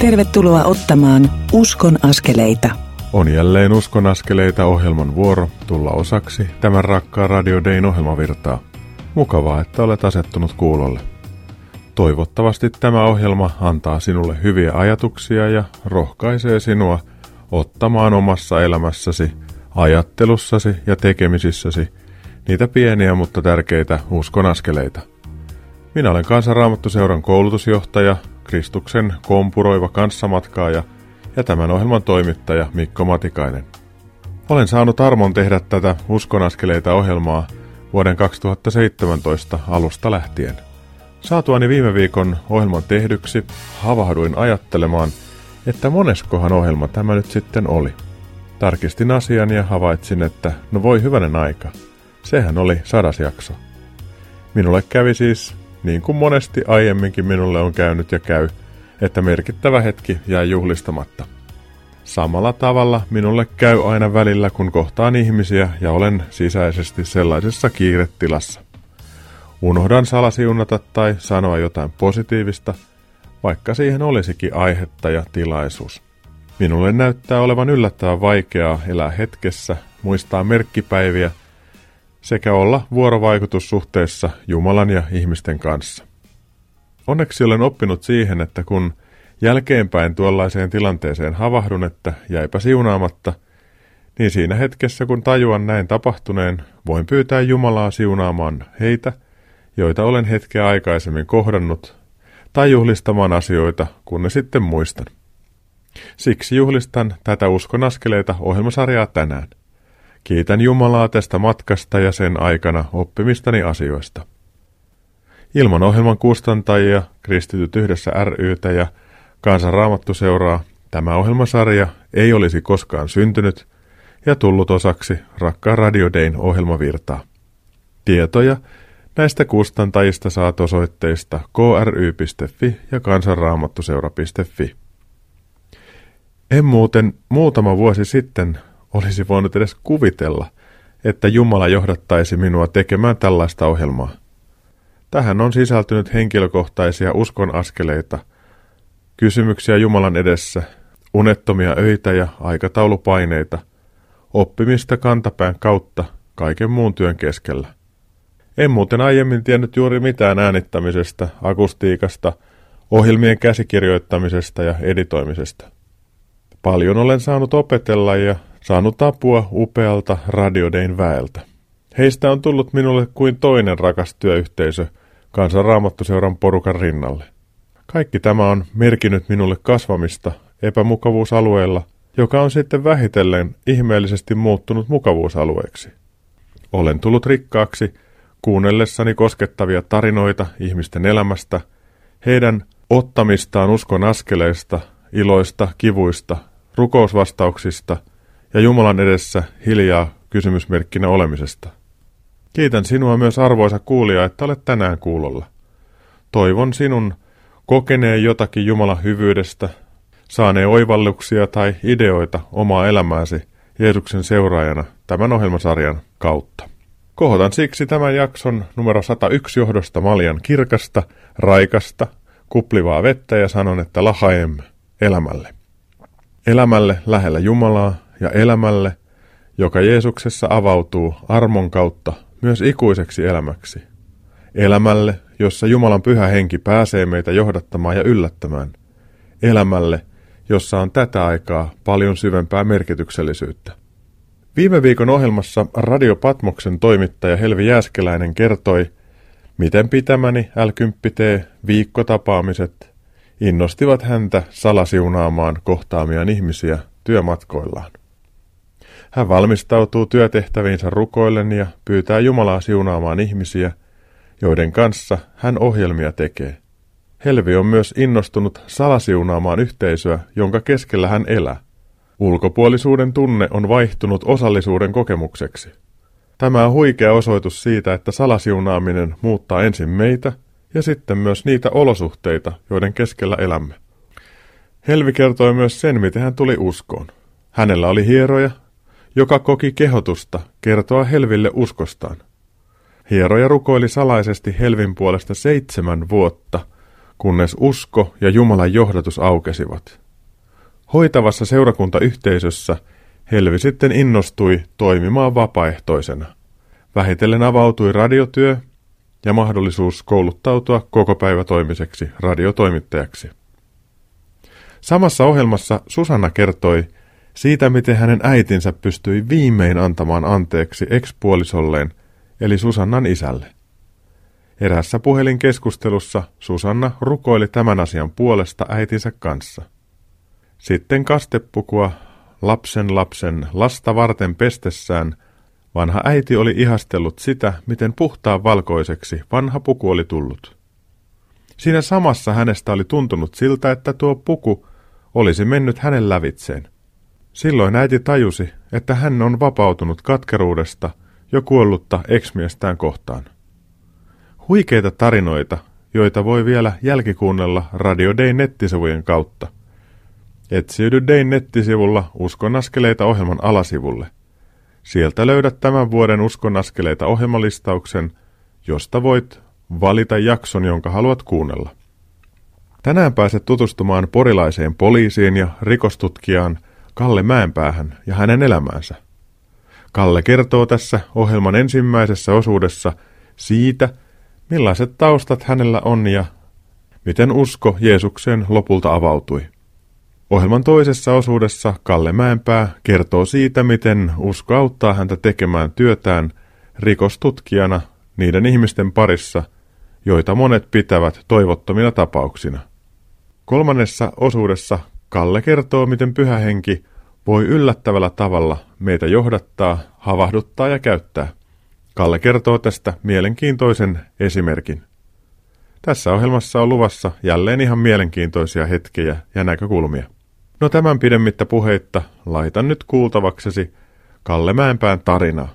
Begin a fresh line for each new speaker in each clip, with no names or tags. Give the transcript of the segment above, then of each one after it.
Tervetuloa ottamaan Uskon askeleita.
On jälleen Uskon askeleita ohjelman vuoro tulla osaksi tämän rakkaan Radio Dayn ohjelmavirtaa. Mukavaa, että olet asettunut kuulolle. Toivottavasti tämä ohjelma antaa sinulle hyviä ajatuksia ja rohkaisee sinua ottamaan omassa elämässäsi, ajattelussasi ja tekemisissäsi niitä pieniä mutta tärkeitä uskon askeleita. Minä olen Kansanraamattuseuran koulutusjohtaja, Kristuksen kompuroiva kanssamatkaaja ja tämän ohjelman toimittaja Mikko Matikainen. Olen saanut armon tehdä tätä uskonaskeleita ohjelmaa vuoden 2017 alusta lähtien. Saatuani viime viikon ohjelman tehdyksi, havahduin ajattelemaan, että moneskohan ohjelma tämä nyt sitten oli. Tarkistin asian ja havaitsin, että no voi hyvänen aika. Sehän oli sadas jakso. Minulle kävi siis niin kuin monesti aiemminkin minulle on käynyt ja käy, että merkittävä hetki jäi juhlistamatta. Samalla tavalla minulle käy aina välillä, kun kohtaan ihmisiä ja olen sisäisesti sellaisessa kiiretilassa. Unohdan salasiunata tai sanoa jotain positiivista, vaikka siihen olisikin aihetta ja tilaisuus. Minulle näyttää olevan yllättävän vaikeaa elää hetkessä, muistaa merkkipäiviä sekä olla vuorovaikutussuhteessa Jumalan ja ihmisten kanssa. Onneksi olen oppinut siihen, että kun jälkeenpäin tuollaiseen tilanteeseen havahdun, että jäipä siunaamatta, niin siinä hetkessä kun tajuan näin tapahtuneen, voin pyytää Jumalaa siunaamaan heitä, joita olen hetkeä aikaisemmin kohdannut, tai juhlistamaan asioita, kun ne sitten muistan. Siksi juhlistan tätä uskon askeleita ohjelmasarjaa tänään. Kiitän Jumalaa tästä matkasta ja sen aikana oppimistani asioista. Ilman ohjelman kustantajia, Kristityt yhdessä rytä ja Kansanraamattu seuraa, tämä ohjelmasarja ei olisi koskaan syntynyt ja tullut osaksi rakkaan Radio Dayn ohjelmavirtaa. Tietoja näistä kustantajista saat osoitteista kry.fi ja kansanraamattuseura.fi. En muuten muutama vuosi sitten olisi voinut edes kuvitella, että Jumala johdattaisi minua tekemään tällaista ohjelmaa. Tähän on sisältynyt henkilökohtaisia uskon askeleita, kysymyksiä Jumalan edessä, unettomia öitä ja aikataulupaineita, oppimista kantapään kautta kaiken muun työn keskellä. En muuten aiemmin tiennyt juuri mitään äänittämisestä, akustiikasta, ohjelmien käsikirjoittamisesta ja editoimisesta. Paljon olen saanut opetella ja saanut apua upealta radiodein väeltä. Heistä on tullut minulle kuin toinen rakas työyhteisö kansanraamattuseuran porukan rinnalle. Kaikki tämä on merkinnyt minulle kasvamista epämukavuusalueella, joka on sitten vähitellen ihmeellisesti muuttunut mukavuusalueeksi. Olen tullut rikkaaksi kuunnellessani koskettavia tarinoita ihmisten elämästä, heidän ottamistaan uskon askeleista, iloista, kivuista, rukousvastauksista – ja Jumalan edessä hiljaa kysymysmerkkinä olemisesta. Kiitän sinua myös arvoisa kuulija, että olet tänään kuulolla. Toivon sinun kokeneen jotakin Jumalan hyvyydestä, saaneen oivalluksia tai ideoita omaa elämääsi Jeesuksen seuraajana tämän ohjelmasarjan kautta. Kohotan siksi tämän jakson numero 101 johdosta maljan kirkasta, raikasta, kuplivaa vettä ja sanon, että lahaem elämälle. Elämälle lähellä Jumalaa ja elämälle, joka Jeesuksessa avautuu armon kautta myös ikuiseksi elämäksi. Elämälle, jossa Jumalan pyhä henki pääsee meitä johdattamaan ja yllättämään. Elämälle, jossa on tätä aikaa paljon syvempää merkityksellisyyttä. Viime viikon ohjelmassa Radio Patmoksen toimittaja Helvi Jääskeläinen kertoi, miten pitämäni L10T viikkotapaamiset innostivat häntä salasiunaamaan kohtaamiaan ihmisiä työmatkoillaan. Hän valmistautuu työtehtäviinsä rukoillen ja pyytää Jumalaa siunaamaan ihmisiä, joiden kanssa hän ohjelmia tekee. Helvi on myös innostunut salasiunaamaan yhteisöä, jonka keskellä hän elää. Ulkopuolisuuden tunne on vaihtunut osallisuuden kokemukseksi. Tämä on huikea osoitus siitä, että salasiunaaminen muuttaa ensin meitä ja sitten myös niitä olosuhteita, joiden keskellä elämme. Helvi kertoi myös sen, miten hän tuli uskoon. Hänellä oli hieroja, joka koki kehotusta kertoa Helville uskostaan. Hieroja rukoili salaisesti Helvin puolesta seitsemän vuotta, kunnes usko ja Jumalan johdatus aukesivat. Hoitavassa seurakuntayhteisössä Helvi sitten innostui toimimaan vapaaehtoisena. Vähitellen avautui radiotyö ja mahdollisuus kouluttautua koko toimiseksi radiotoimittajaksi. Samassa ohjelmassa Susanna kertoi siitä, miten hänen äitinsä pystyi viimein antamaan anteeksi ekspuolisolleen, eli Susannan isälle. Erässä puhelinkeskustelussa Susanna rukoili tämän asian puolesta äitinsä kanssa. Sitten kastepukua lapsen lapsen lasta varten pestessään vanha äiti oli ihastellut sitä, miten puhtaan valkoiseksi vanha puku oli tullut. Siinä samassa hänestä oli tuntunut siltä, että tuo puku olisi mennyt hänen lävitseen. Silloin äiti tajusi, että hän on vapautunut katkeruudesta jo kuollutta eksmiestään kohtaan. Huikeita tarinoita, joita voi vielä jälkikuunnella Radio Day nettisivujen kautta. Etsiydy Dayn nettisivulla Uskonaskeleita ohjelman alasivulle. Sieltä löydät tämän vuoden Uskonaskeleita ohjelmalistauksen, josta voit valita jakson, jonka haluat kuunnella. Tänään pääset tutustumaan porilaiseen poliisiin ja rikostutkijaan Kalle Mäenpäähän ja hänen elämäänsä. Kalle kertoo tässä ohjelman ensimmäisessä osuudessa siitä, millaiset taustat hänellä on ja miten usko Jeesukseen lopulta avautui. Ohjelman toisessa osuudessa Kalle Mäenpää kertoo siitä, miten usko auttaa häntä tekemään työtään rikostutkijana niiden ihmisten parissa, joita monet pitävät toivottomina tapauksina. Kolmannessa osuudessa Kalle kertoo, miten pyhä henki voi yllättävällä tavalla meitä johdattaa, havahduttaa ja käyttää. Kalle kertoo tästä mielenkiintoisen esimerkin. Tässä ohjelmassa on luvassa jälleen ihan mielenkiintoisia hetkejä ja näkökulmia. No tämän pidemmittä puheitta laitan nyt kuultavaksesi Kalle Mäenpään tarinaa.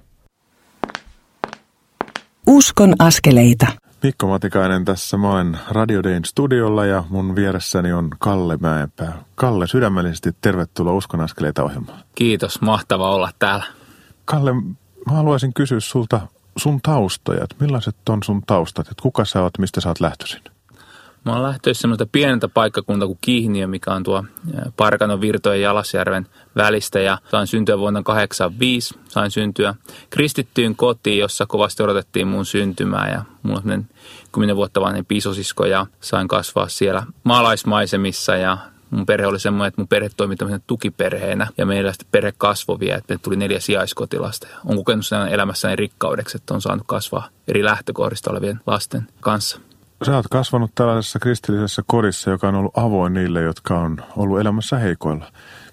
Uskon askeleita.
Mikko Matikainen tässä. Mä olen Radio Dayn studiolla ja mun vieressäni on Kalle Mäenpää. Kalle, sydämellisesti tervetuloa Uskon askeleita ohjelmaan.
Kiitos, mahtava olla täällä.
Kalle, mä haluaisin kysyä sulta sun taustoja. Millaiset on sun taustat? Et kuka sä oot, mistä sä oot lähtöisin?
Mä oon lähtöissä semmoista pieneltä paikkakunta kuin Kihniö, mikä on tuo Parkanon virtojen ja Jalasjärven välistä. Ja sain syntyä vuonna 85, sain syntyä kristittyyn kotiin, jossa kovasti odotettiin mun syntymää. Ja mulla on 10 vuotta vanhempi pisosisko ja sain kasvaa siellä maalaismaisemissa ja mun perhe oli semmoinen, että mun perhe toimi tukiperheenä ja meillä sitten perhe kasvoi vielä, että tuli neljä sijaiskotilasta. Ja on kokenut sen elämässäni rikkaudeksi, että on saanut kasvaa eri lähtökohdista olevien lasten kanssa.
Sä oot kasvanut tällaisessa kristillisessä kodissa, joka on ollut avoin niille, jotka on ollut elämässä heikoilla.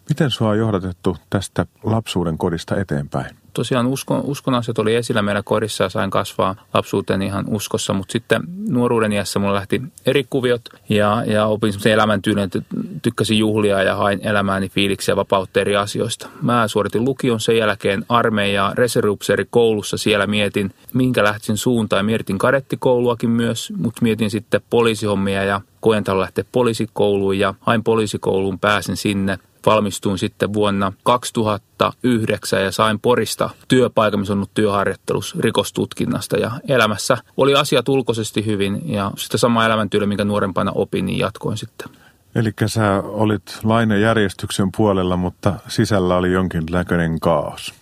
Miten sua on johdatettu tästä lapsuuden kodista eteenpäin?
Tosiaan uskon, uskon asiat oli esillä meillä kodissa ja sain kasvaa lapsuuteen ihan uskossa, mutta sitten nuoruuden iässä mulla lähti eri kuviot ja, ja opin semmoisen elämäntyylin, että tykkäsin juhlia ja hain elämääni fiiliksiä vapautta eri asioista. Mä suoritin lukion sen jälkeen armeija reserviupseeri koulussa. Siellä mietin, minkä lähtisin suuntaan. Mietin kadettikouluakin myös, mutta mietin sitten poliisihommia ja koen lähteä poliisikouluun ja hain poliisikouluun, pääsin sinne valmistuin sitten vuonna 2009 ja sain Porista työpaikan, missä on työharjoittelus rikostutkinnasta ja elämässä oli asiat ulkoisesti hyvin ja sitä sama elämäntyyli, minkä nuorempana opin, niin jatkoin sitten.
Eli sä olit lainejärjestyksen puolella, mutta sisällä oli jonkinlainen kaos.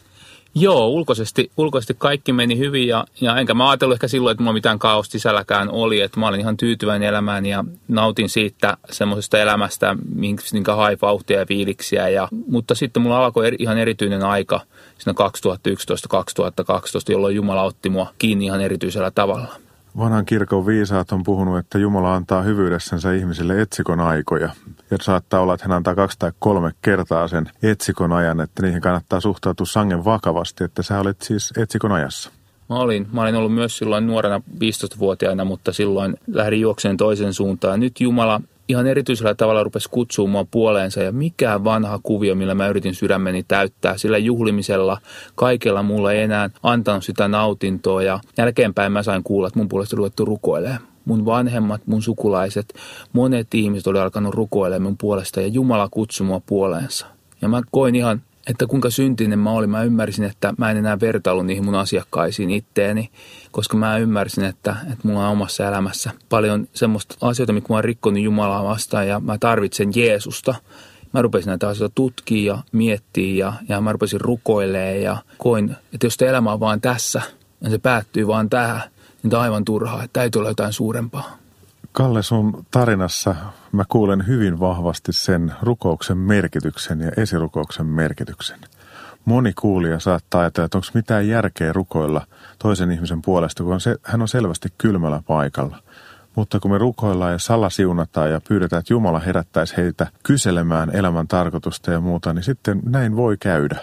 Joo, ulkoisesti, ulkoisesti kaikki meni hyvin ja, ja enkä mä ajatellut ehkä silloin, että mulla mitään kaos sisälläkään oli. Että mä olin ihan tyytyväinen elämään ja nautin siitä semmoisesta elämästä, minkä hai vauhtia ja fiiliksiä. Ja, mutta sitten mulla alkoi eri, ihan erityinen aika siinä 2011-2012, jolloin Jumala otti mua kiinni ihan erityisellä tavalla.
Vanhan kirkon viisaat on puhunut, että Jumala antaa hyvyydessänsä ihmisille etsikon aikoja. Ja saattaa olla, että hän antaa kaksi tai kolme kertaa sen etsikon ajan, että niihin kannattaa suhtautua sangen vakavasti, että sä olet siis etsikon ajassa.
Mä olin. Mä olin ollut myös silloin nuorena 15-vuotiaana, mutta silloin lähdin juokseen toisen suuntaan. Nyt Jumala ihan erityisellä tavalla rupesi kutsumaan puoleensa ja mikä vanha kuvio, millä mä yritin sydämeni täyttää. Sillä juhlimisella kaikella mulla ei enää antanut sitä nautintoa ja jälkeenpäin mä sain kuulla, että mun puolesta ruvettu rukoilemaan. Mun vanhemmat, mun sukulaiset, monet ihmiset oli alkanut rukoilemaan mun puolesta ja Jumala kutsui mua puoleensa. Ja mä koin ihan että kuinka syntinen mä olin. Mä ymmärsin, että mä en enää vertailu niihin mun asiakkaisiin itteeni, koska mä ymmärsin, että, että mulla on omassa elämässä paljon semmoista asioita, mikä mä oon rikkonut Jumalaa vastaan ja mä tarvitsen Jeesusta. Mä rupesin näitä asioita tutkia ja miettiä ja, ja mä rupesin rukoilemaan ja koin, että jos elämä on vaan tässä ja se päättyy vaan tähän, niin tämä on aivan turhaa, että täytyy olla jotain suurempaa.
Kalle, sun tarinassa mä kuulen hyvin vahvasti sen rukouksen merkityksen ja esirukouksen merkityksen. Moni kuulija saattaa ajatella, että onko mitään järkeä rukoilla toisen ihmisen puolesta, kun hän on selvästi kylmällä paikalla. Mutta kun me rukoillaan ja salasiunataan ja pyydetään, että Jumala herättäisi heitä kyselemään elämän tarkoitusta ja muuta, niin sitten näin voi käydä.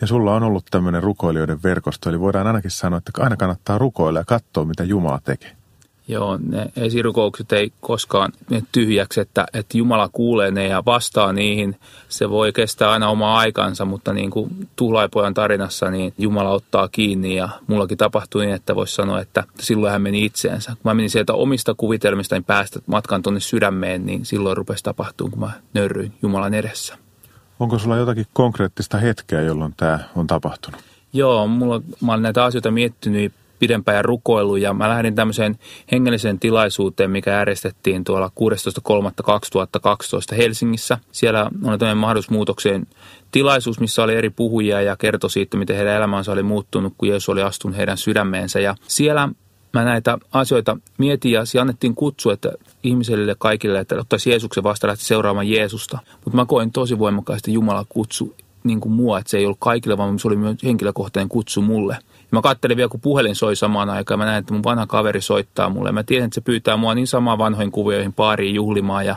Ja sulla on ollut tämmöinen rukoilijoiden verkosto, eli voidaan ainakin sanoa, että aina kannattaa rukoilla ja katsoa, mitä Jumala tekee.
Joo, ne esirukoukset ei koskaan ne tyhjäksi, että, että Jumala kuulee ne ja vastaa niihin. Se voi kestää aina oma aikansa, mutta niin kuin Tuhlaipojan tarinassa, niin Jumala ottaa kiinni ja mullakin tapahtui niin, että voisi sanoa, että silloin hän meni itseensä. Kun mä menin sieltä omista kuvitelmista niin päästä matkan tuonne sydämeen, niin silloin rupesi tapahtumaan, kun mä nörryin Jumalan edessä.
Onko sulla jotakin konkreettista hetkeä, jolloin tämä on tapahtunut?
Joo, mulla, mä olen näitä asioita miettinyt pidempään ja rukoillut ja mä lähdin tämmöiseen hengelliseen tilaisuuteen, mikä järjestettiin tuolla 16.3.2012 Helsingissä. Siellä oli tämmöinen mahdollisuusmuutokseen tilaisuus, missä oli eri puhujia ja kertoi siitä, miten heidän elämänsä oli muuttunut, kun Jeesus oli astunut heidän sydämeensä. Ja siellä mä näitä asioita mietin ja siellä annettiin kutsu, että ihmisille kaikille, että ottaisi Jeesuksen vasta lähti seuraamaan Jeesusta. Mutta mä koin tosi voimakkaasti Jumala kutsu niin kuin mua, että se ei ollut kaikille, vaan se oli myös henkilökohtainen kutsu mulle. Mä kattelin vielä, kun puhelin soi samaan aikaan. Mä näin, että mun vanha kaveri soittaa mulle. Mä tiedän, että se pyytää mua niin samaan vanhoihin kuvioihin paariin juhlimaan. Ja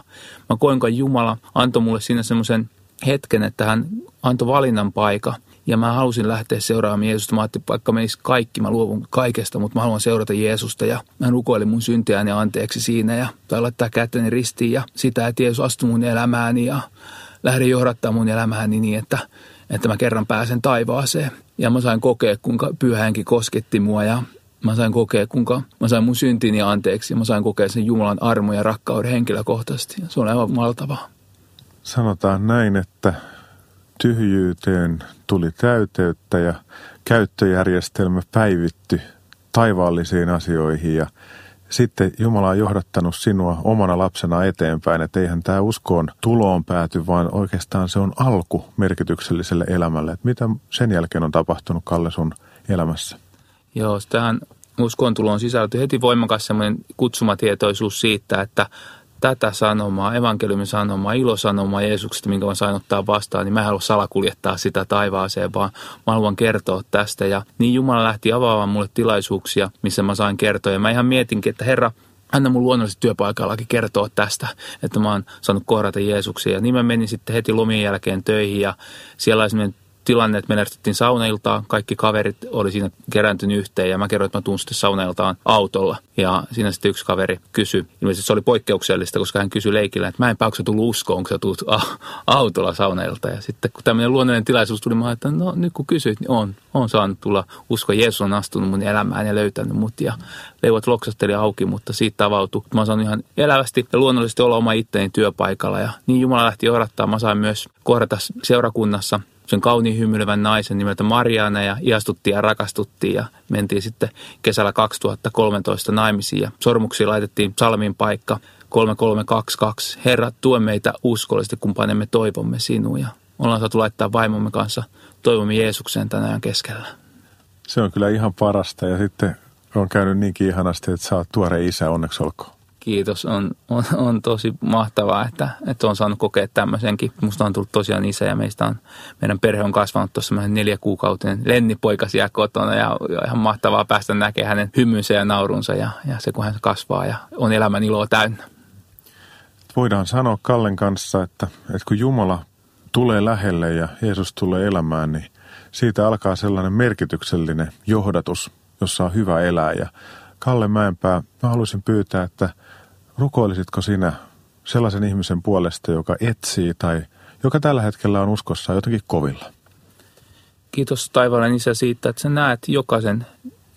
mä koin, Jumala antoi mulle siinä semmoisen hetken, että hän antoi valinnan paikka. Ja mä halusin lähteä seuraamaan Jeesusta. Mä ajattelin, vaikka menisi kaikki, mä luovun kaikesta, mutta mä haluan seurata Jeesusta. Ja mä rukoilin mun syntiäni anteeksi siinä ja tai laittaa käteni ristiin ja sitä, että Jeesus astui mun elämääni ja lähdin johdattaa mun elämääni niin, että, että mä kerran pääsen taivaaseen. Ja mä sain kokea, kuinka pyhänkin kosketti mua ja mä sain kokea, kuinka mä sain mun syntini anteeksi. Ja mä sain kokea sen Jumalan armo ja rakkauden henkilökohtaisesti. Se on aivan maltavaa.
Sanotaan näin, että tyhjyyteen tuli täyteyttä ja käyttöjärjestelmä päivitty taivaallisiin asioihin ja sitten Jumala on johdattanut sinua omana lapsena eteenpäin, että eihän tämä uskoon tuloon pääty, vaan oikeastaan se on alku merkitykselliselle elämälle. Että mitä sen jälkeen on tapahtunut, Kalle, sun elämässä?
Joo, tähän uskoon tuloon sisältyy heti voimakas semmoinen kutsumatietoisuus siitä, että tätä sanomaa, evankeliumin sanomaa, ilosanomaa Jeesuksesta, minkä mä sain ottaa vastaan, niin mä en halua salakuljettaa sitä taivaaseen, vaan mä haluan kertoa tästä. Ja niin Jumala lähti avaamaan mulle tilaisuuksia, missä mä sain kertoa. Ja mä ihan mietinkin, että Herra, anna mun luonnollisesti työpaikallakin kertoa tästä, että mä oon saanut kohdata Jeesuksia. Ja niin mä menin sitten heti lomien jälkeen töihin ja siellä oli tilanne, että me järjestettiin saunailtaa. Kaikki kaverit oli siinä kerääntynyt yhteen ja mä kerroin, että mä tuun sitten saunailtaan autolla. Ja siinä sitten yksi kaveri kysyi, ilmeisesti se oli poikkeuksellista, koska hän kysyi leikillä, että mä en onko tullut uskoon, kun sä tulet autolla saunailta. Ja sitten kun tämmöinen luonnollinen tilaisuus tuli, mä että no nyt kun kysyit, niin on, on saanut tulla usko. Jeesus on astunut mun elämään ja löytänyt mut ja leivot loksasteli auki, mutta siitä avautui. Mä sain ihan elävästi ja luonnollisesti olla oma itteni työpaikalla ja niin Jumala lähti johdattaa. Mä sain myös kohdata seurakunnassa sen kauniin hymyilevän naisen nimeltä Mariana ja iastuttiin ja rakastuttiin ja mentiin sitten kesällä 2013 naimisiin ja sormuksiin laitettiin salmin paikka 3322. Herra, tue meitä uskollisesti, kun panemme toivomme sinua ja ollaan saatu laittaa vaimomme kanssa toivomme Jeesukseen tänään keskellä.
Se on kyllä ihan parasta ja sitten on käynyt niinkin ihanasti, että oot tuore isä, onneksi olkoon
kiitos. On, on, on tosi mahtavaa, että, että on saanut kokea tämmöisenkin. Musta on tullut tosiaan isä ja meistä on, meidän perhe on kasvanut tuossa neljä kuukauten Lenni-poika siellä kotona ja, ja ihan mahtavaa päästä näkemään hänen hymynsä ja naurunsa ja, ja se kun hän kasvaa ja on elämän iloa täynnä.
Voidaan sanoa Kallen kanssa, että, että kun Jumala tulee lähelle ja Jeesus tulee elämään, niin siitä alkaa sellainen merkityksellinen johdatus, jossa on hyvä elää. Ja Kalle Mäenpää, mä haluaisin pyytää, että – rukoilisitko sinä sellaisen ihmisen puolesta, joka etsii tai joka tällä hetkellä on uskossa jotenkin kovilla?
Kiitos taivaalleen isä siitä, että sä näet jokaisen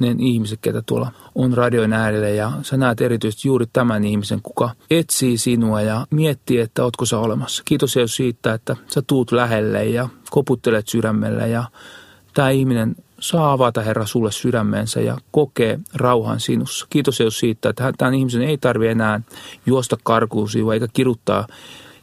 ne ihmiset, ketä tuolla on radion äärellä ja sä näet erityisesti juuri tämän ihmisen, kuka etsii sinua ja miettii, että ootko sä olemassa. Kiitos Jeesus siitä, että sä tuut lähelle ja koputtelet sydämellä ja tämä ihminen saa avata Herra sulle sydämensä ja kokee rauhan sinussa. Kiitos Jeesus siitä, että tämän ihmisen ei tarvi enää juosta karkuun eikä kiruttaa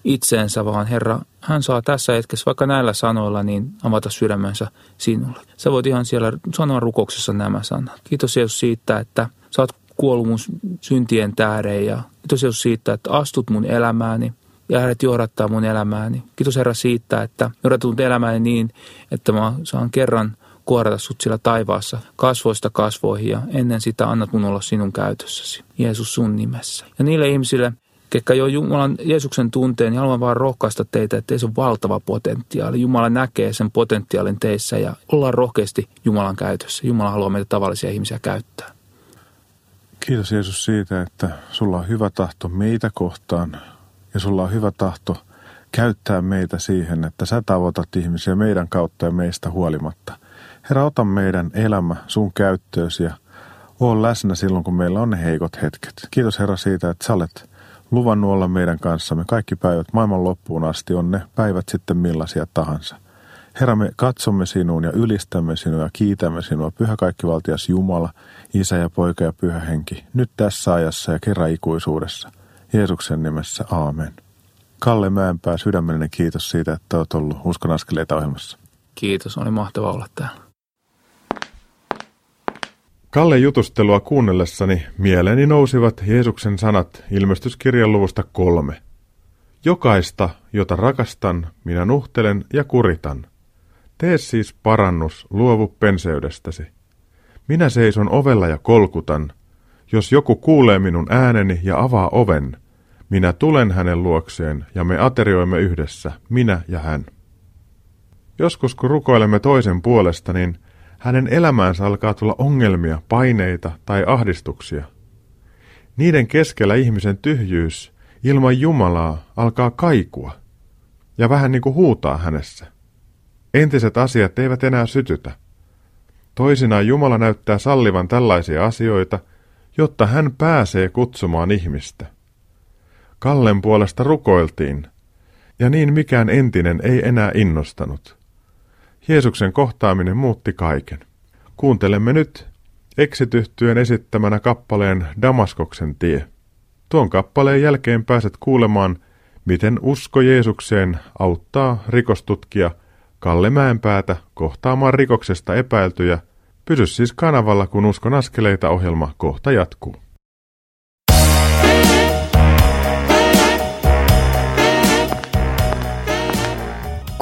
itseensä, vaan Herra, hän saa tässä hetkessä vaikka näillä sanoilla niin avata sydämensä sinulle. Sä voit ihan siellä sanoa rukouksessa nämä sanat. Kiitos Jeesus siitä, että sä oot kuollut mun syntien tähden ja kiitos Jeesus siitä, että astut mun elämääni ja hänet johdattaa mun elämääni. Kiitos Herra siitä, että johdatut elämääni niin, että mä saan kerran kuorata sut sillä taivaassa kasvoista kasvoihin ja ennen sitä annat mun olla sinun käytössäsi. Jeesus sun nimessä. Ja niille ihmisille, ketkä jo Jumalan Jeesuksen tunteen, niin haluan vaan rohkaista teitä, että teissä on valtava potentiaali. Jumala näkee sen potentiaalin teissä ja ollaan rohkeasti Jumalan käytössä. Jumala haluaa meitä tavallisia ihmisiä käyttää.
Kiitos Jeesus siitä, että sulla on hyvä tahto meitä kohtaan ja sulla on hyvä tahto käyttää meitä siihen, että sä tavoitat ihmisiä meidän kautta ja meistä huolimatta. Herra, ota meidän elämä sun käyttöösi ja ole läsnä silloin, kun meillä on ne heikot hetket. Kiitos Herra siitä, että sä olet luvannut olla meidän kanssamme kaikki päivät maailman loppuun asti, on ne päivät sitten millaisia tahansa. Herra, me katsomme sinuun ja ylistämme sinua ja kiitämme sinua, Pyhä Kaikkivaltias Jumala, Isä ja Poika ja Pyhä Henki, nyt tässä ajassa ja kerran ikuisuudessa. Jeesuksen nimessä, aamen. Kalle Mäenpää, sydämellinen kiitos siitä, että olet ollut Uskon askeleita ohjelmassa.
Kiitos, oli mahtavaa olla täällä.
Kalle jutustelua kuunnellessani mieleeni nousivat Jeesuksen sanat ilmestyskirjan luvusta kolme. Jokaista, jota rakastan, minä nuhtelen ja kuritan. Tee siis parannus, luovu penseydestäsi. Minä seison ovella ja kolkutan. Jos joku kuulee minun ääneni ja avaa oven, minä tulen hänen luokseen ja me aterioimme yhdessä, minä ja hän. Joskus kun rukoilemme toisen puolesta, niin hänen elämäänsä alkaa tulla ongelmia, paineita tai ahdistuksia. Niiden keskellä ihmisen tyhjyys ilman Jumalaa alkaa kaikua ja vähän niin kuin huutaa hänessä. Entiset asiat eivät enää sytytä. Toisinaan Jumala näyttää sallivan tällaisia asioita, jotta hän pääsee kutsumaan ihmistä. Kallen puolesta rukoiltiin, ja niin mikään entinen ei enää innostanut. Jeesuksen kohtaaminen muutti kaiken. Kuuntelemme nyt eksityhtyön esittämänä kappaleen Damaskoksen tie. Tuon kappaleen jälkeen pääset kuulemaan, miten usko Jeesukseen auttaa rikostutkija Kalle Mäenpäätä kohtaamaan rikoksesta epäiltyjä. Pysy siis kanavalla, kun Uskon askeleita ohjelma kohta jatkuu.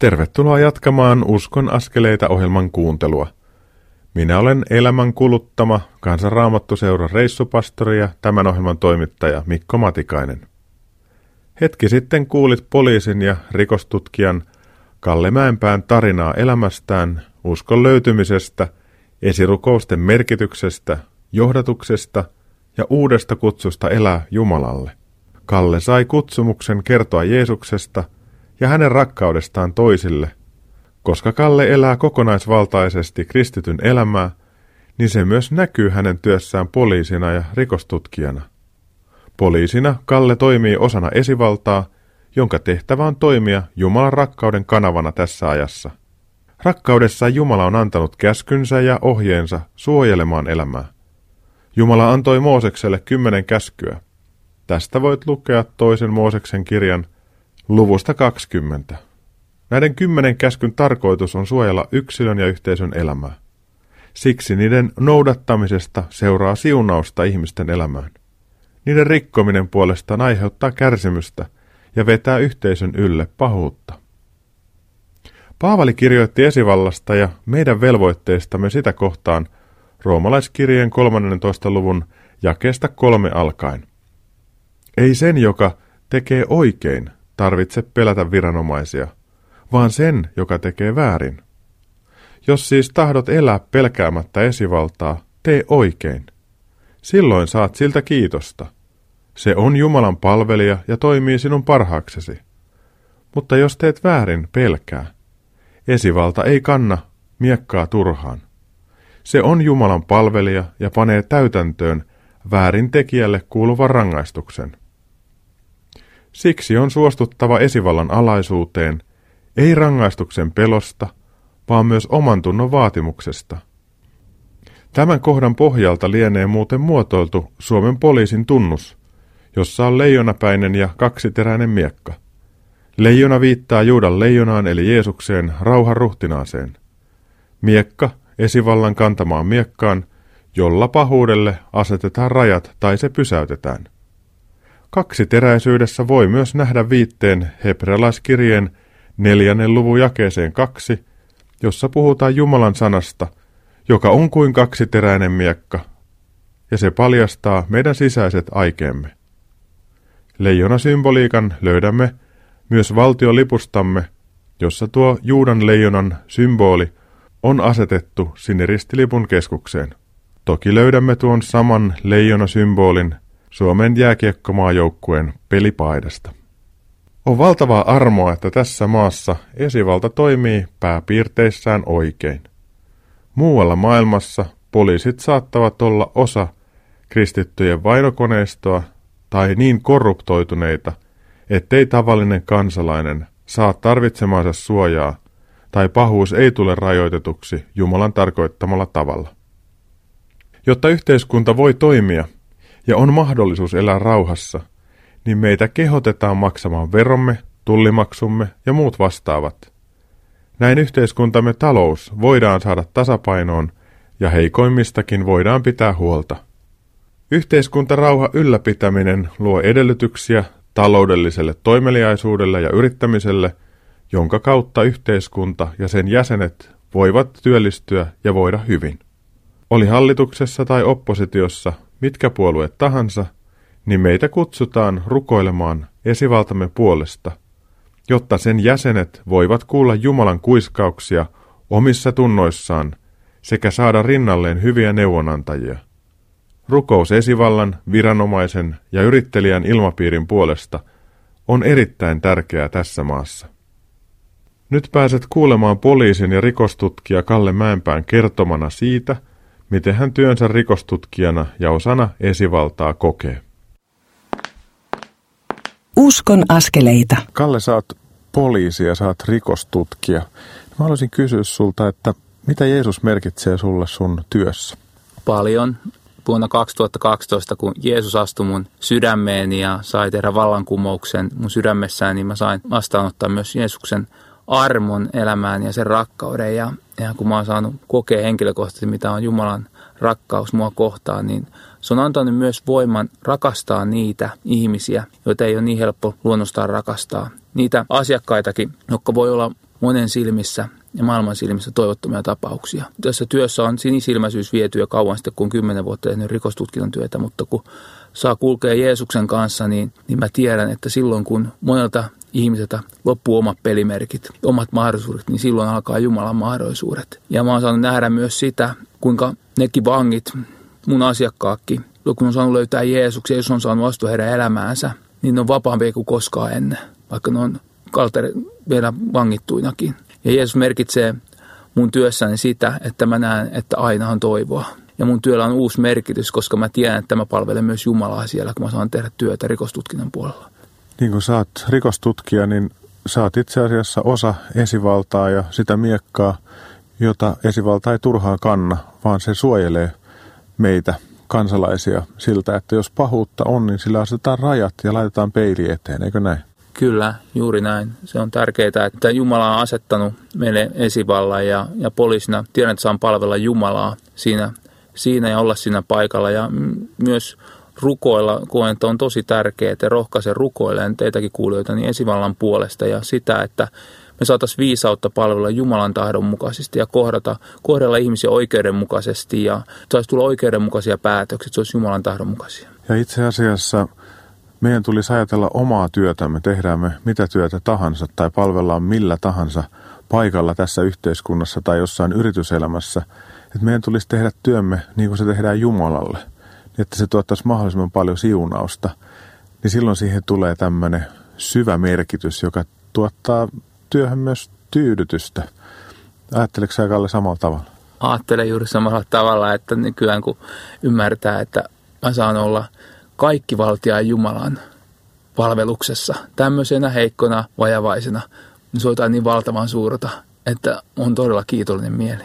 Tervetuloa jatkamaan Uskon askeleita ohjelman kuuntelua. Minä olen elämän kuluttama kansanraamattuseuran reissupastori ja tämän ohjelman toimittaja Mikko Matikainen. Hetki sitten kuulit poliisin ja rikostutkijan Kalle Mäenpään tarinaa elämästään, uskon löytymisestä, esirukousten merkityksestä, johdatuksesta ja uudesta kutsusta elää Jumalalle. Kalle sai kutsumuksen kertoa Jeesuksesta – ja hänen rakkaudestaan toisille. Koska Kalle elää kokonaisvaltaisesti kristityn elämää, niin se myös näkyy hänen työssään poliisina ja rikostutkijana. Poliisina Kalle toimii osana esivaltaa, jonka tehtävä on toimia Jumalan rakkauden kanavana tässä ajassa. Rakkaudessa Jumala on antanut käskynsä ja ohjeensa suojelemaan elämää. Jumala antoi Moosekselle kymmenen käskyä. Tästä voit lukea toisen Mooseksen kirjan Luvusta 20. Näiden kymmenen käskyn tarkoitus on suojella yksilön ja yhteisön elämää. Siksi niiden noudattamisesta seuraa siunausta ihmisten elämään. Niiden rikkominen puolestaan aiheuttaa kärsimystä ja vetää yhteisön ylle pahuutta. Paavali kirjoitti esivallasta ja meidän velvoitteistamme sitä kohtaan roomalaiskirjeen 13. luvun jakeesta kolme alkaen. Ei sen, joka tekee oikein, tarvitse pelätä viranomaisia, vaan sen, joka tekee väärin. Jos siis tahdot elää pelkäämättä esivaltaa, tee oikein. Silloin saat siltä kiitosta. Se on Jumalan palvelija ja toimii sinun parhaaksesi. Mutta jos teet väärin, pelkää. Esivalta ei kanna miekkaa turhaan. Se on Jumalan palvelija ja panee täytäntöön väärin tekijälle kuuluvan rangaistuksen. Siksi on suostuttava esivallan alaisuuteen, ei rangaistuksen pelosta, vaan myös oman tunnon vaatimuksesta. Tämän kohdan pohjalta lienee muuten muotoiltu Suomen poliisin tunnus, jossa on leijonapäinen ja kaksiteräinen miekka. Leijona viittaa Juudan leijonaan eli Jeesukseen rauhan ruhtinaaseen. Miekka esivallan kantamaan miekkaan, jolla pahuudelle asetetaan rajat tai se pysäytetään. Kaksiteräisyydessä voi myös nähdä viitteen hebrealaiskirjeen neljännen luvun jakeeseen kaksi, jossa puhutaan Jumalan sanasta, joka on kuin kaksiteräinen miekka, ja se paljastaa meidän sisäiset aikeemme. Leijona symboliikan löydämme myös valtiolipustamme, jossa tuo Juudan leijonan symboli on asetettu sinne ristilipun keskukseen. Toki löydämme tuon saman leijona-symbolin Suomen jääkiekkomaajoukkueen pelipaidasta. On valtavaa armoa, että tässä maassa esivalta toimii pääpiirteissään oikein. Muualla maailmassa poliisit saattavat olla osa kristittyjen vainokoneistoa tai niin korruptoituneita, ettei tavallinen kansalainen saa tarvitsemaansa suojaa tai pahuus ei tule rajoitetuksi Jumalan tarkoittamalla tavalla. Jotta yhteiskunta voi toimia ja on mahdollisuus elää rauhassa, niin meitä kehotetaan maksamaan veromme, tullimaksumme ja muut vastaavat. Näin yhteiskuntamme talous voidaan saada tasapainoon ja heikoimmistakin voidaan pitää huolta. Yhteiskuntarauha ylläpitäminen luo edellytyksiä taloudelliselle toimeliaisuudelle ja yrittämiselle, jonka kautta yhteiskunta ja sen jäsenet voivat työllistyä ja voida hyvin. Oli hallituksessa tai oppositiossa mitkä puolueet tahansa, niin meitä kutsutaan rukoilemaan esivaltamme puolesta, jotta sen jäsenet voivat kuulla Jumalan kuiskauksia omissa tunnoissaan sekä saada rinnalleen hyviä neuvonantajia. Rukous esivallan, viranomaisen ja yrittelijän ilmapiirin puolesta on erittäin tärkeää tässä maassa. Nyt pääset kuulemaan poliisin ja rikostutkija Kalle Mäenpään kertomana siitä, miten hän työnsä rikostutkijana ja osana esivaltaa kokee.
Uskon askeleita.
Kalle, sä oot poliisi ja sä oot rikostutkija. Mä haluaisin kysyä sulta, että mitä Jeesus merkitsee sulle sun työssä?
Paljon. Vuonna 2012, kun Jeesus astui mun sydämeen ja sai tehdä vallankumouksen mun sydämessään, niin mä sain vastaanottaa myös Jeesuksen armon elämään ja sen rakkauden. Ja, ja kun mä oon saanut kokea henkilökohtaisesti, mitä on Jumalan rakkaus mua kohtaan, niin se on antanut myös voiman rakastaa niitä ihmisiä, joita ei ole niin helppo luonnostaan rakastaa. Niitä asiakkaitakin, jotka voi olla monen silmissä ja maailman silmissä toivottomia tapauksia. Tässä työssä on sinisilmäisyys viety jo kauan sitten, kun kymmenen vuotta tehnyt rikostutkinnan työtä, mutta kun saa kulkea Jeesuksen kanssa, niin, niin mä tiedän, että silloin kun monelta ihmiseltä loppuu omat pelimerkit, omat mahdollisuudet, niin silloin alkaa Jumalan mahdollisuudet. Ja mä oon saanut nähdä myös sitä, kuinka nekin vangit, mun asiakkaakki, kun on saanut löytää Jeesuksen, jos on saanut astua heidän elämäänsä, niin ne on vapaampia kuin koskaan ennen, vaikka ne on kalter vielä vangittuinakin. Ja Jeesus merkitsee mun työssäni sitä, että mä näen, että aina on toivoa. Ja mun työllä on uusi merkitys, koska mä tiedän, että mä palvelen myös Jumalaa siellä, kun mä saan tehdä työtä rikostutkinnan puolella.
Niin kun sä oot rikostutkija, niin sä oot itse asiassa osa esivaltaa ja sitä miekkaa, jota esivalta ei turhaan kanna, vaan se suojelee meitä kansalaisia siltä, että jos pahuutta on, niin sillä asetetaan rajat ja laitetaan peili eteen, eikö näin?
Kyllä, juuri näin. Se on tärkeää, että Jumala on asettanut meille esivallan ja, ja poliisina tiedän, että saan palvella Jumalaa siinä, siinä ja olla siinä paikalla ja myös rukoilla koen, että on tosi tärkeää, että rohkaisen rukoilemaan teitäkin kuulijoita niin esivallan puolesta ja sitä, että me saataisiin viisautta palvella Jumalan tahdon mukaisesti ja kohdata, kohdella ihmisiä oikeudenmukaisesti ja saisi tulla oikeudenmukaisia päätöksiä, se olisi Jumalan tahdon mukaisia.
Ja itse asiassa meidän tulisi ajatella omaa työtämme, tehdään me mitä työtä tahansa tai palvellaan millä tahansa paikalla tässä yhteiskunnassa tai jossain yrityselämässä, että meidän tulisi tehdä työmme niin kuin se tehdään Jumalalle, niin että se tuottaisi mahdollisimman paljon siunausta, niin silloin siihen tulee tämmöinen syvä merkitys, joka tuottaa työhön myös tyydytystä. Ajatteleeko sä Kalle samalla tavalla?
Ajattelen juuri samalla tavalla, että nykyään kun ymmärtää, että mä saan olla kaikki valtia Jumalan palveluksessa tämmöisenä heikkona vajavaisena, niin se on niin valtavan suurta, että on todella kiitollinen mieli.